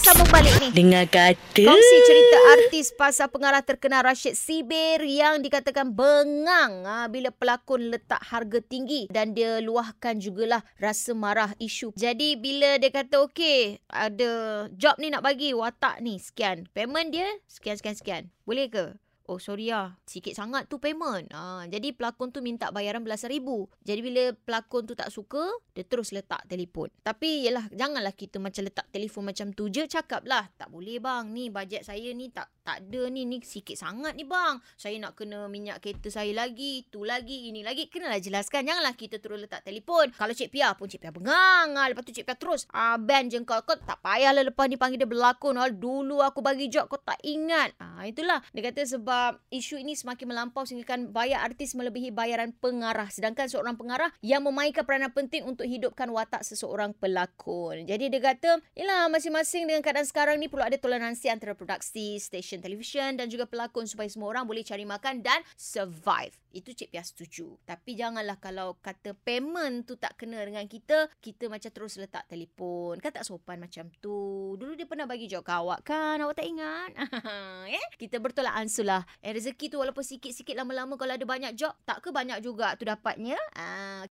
sambung balik ni. Dengar kata. Kongsi cerita artis pasal pengarah terkenal Rashid Sibir yang dikatakan bengang ha, bila pelakon letak harga tinggi dan dia luahkan jugalah rasa marah isu. Jadi bila dia kata okey ada job ni nak bagi watak ni sekian. Payment dia sekian sekian sekian. Boleh ke? Oh sorry lah Sikit sangat tu payment. Ha, Jadi pelakon tu minta bayaran belasan ribu. Jadi bila pelakon tu tak suka Dia terus letak telefon. Tapi yelah Janganlah kita macam letak telefon macam tu je Cakap lah. Tak boleh bang. Ni bajet saya ni tak tak ada ni. Ni sikit sangat ni bang. Saya nak kena minyak kereta saya lagi Tu lagi Ini lagi. Kenalah jelaskan. Janganlah kita terus letak telefon. Kalau Cik Pia pun Cik Pia bengang. Ha, Lepas tu Cik Pia terus ah, Ban je kau. Kau tak payahlah lepas ni panggil dia berlakon. Ha, Dulu aku bagi job Kau tak ingat. Ha, Itulah Dia kata sebab isu ini semakin melampau sehingga kan bayar artis melebihi bayaran pengarah sedangkan seorang pengarah yang memainkan peranan penting untuk hidupkan watak seseorang pelakon. Jadi dia kata, yalah masing-masing dengan keadaan sekarang ni perlu ada toleransi antara produksi, stesen televisyen dan juga pelakon supaya semua orang boleh cari makan dan survive. Itu Cik Pia setuju. Tapi janganlah kalau kata payment tu tak kena dengan kita, kita macam terus letak telefon. Kan tak sopan macam tu. Dulu dia pernah bagi jawab awak kan? Awak tak ingat? eh? Kita bertolak ansur lah. Eh rezeki tu walaupun sikit-sikit lama-lama kalau ada banyak job, tak ke banyak juga tu dapatnya? Ah,